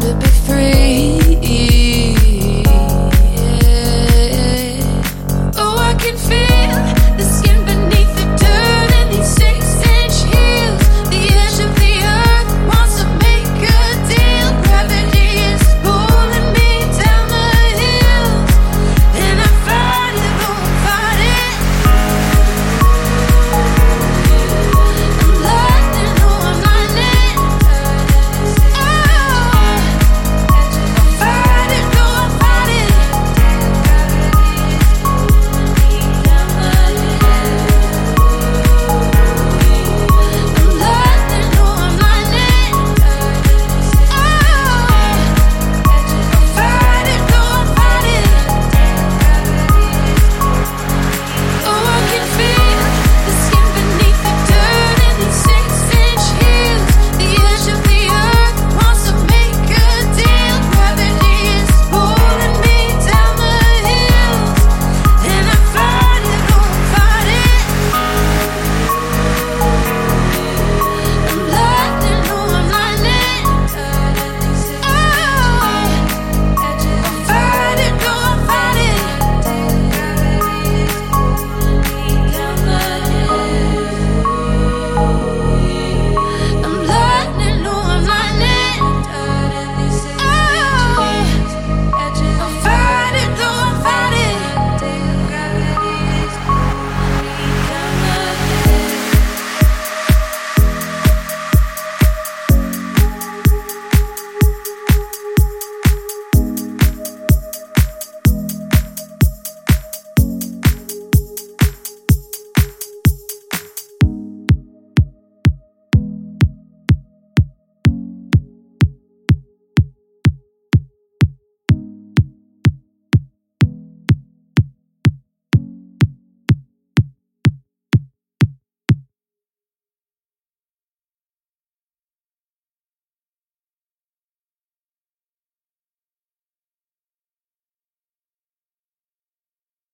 to be free.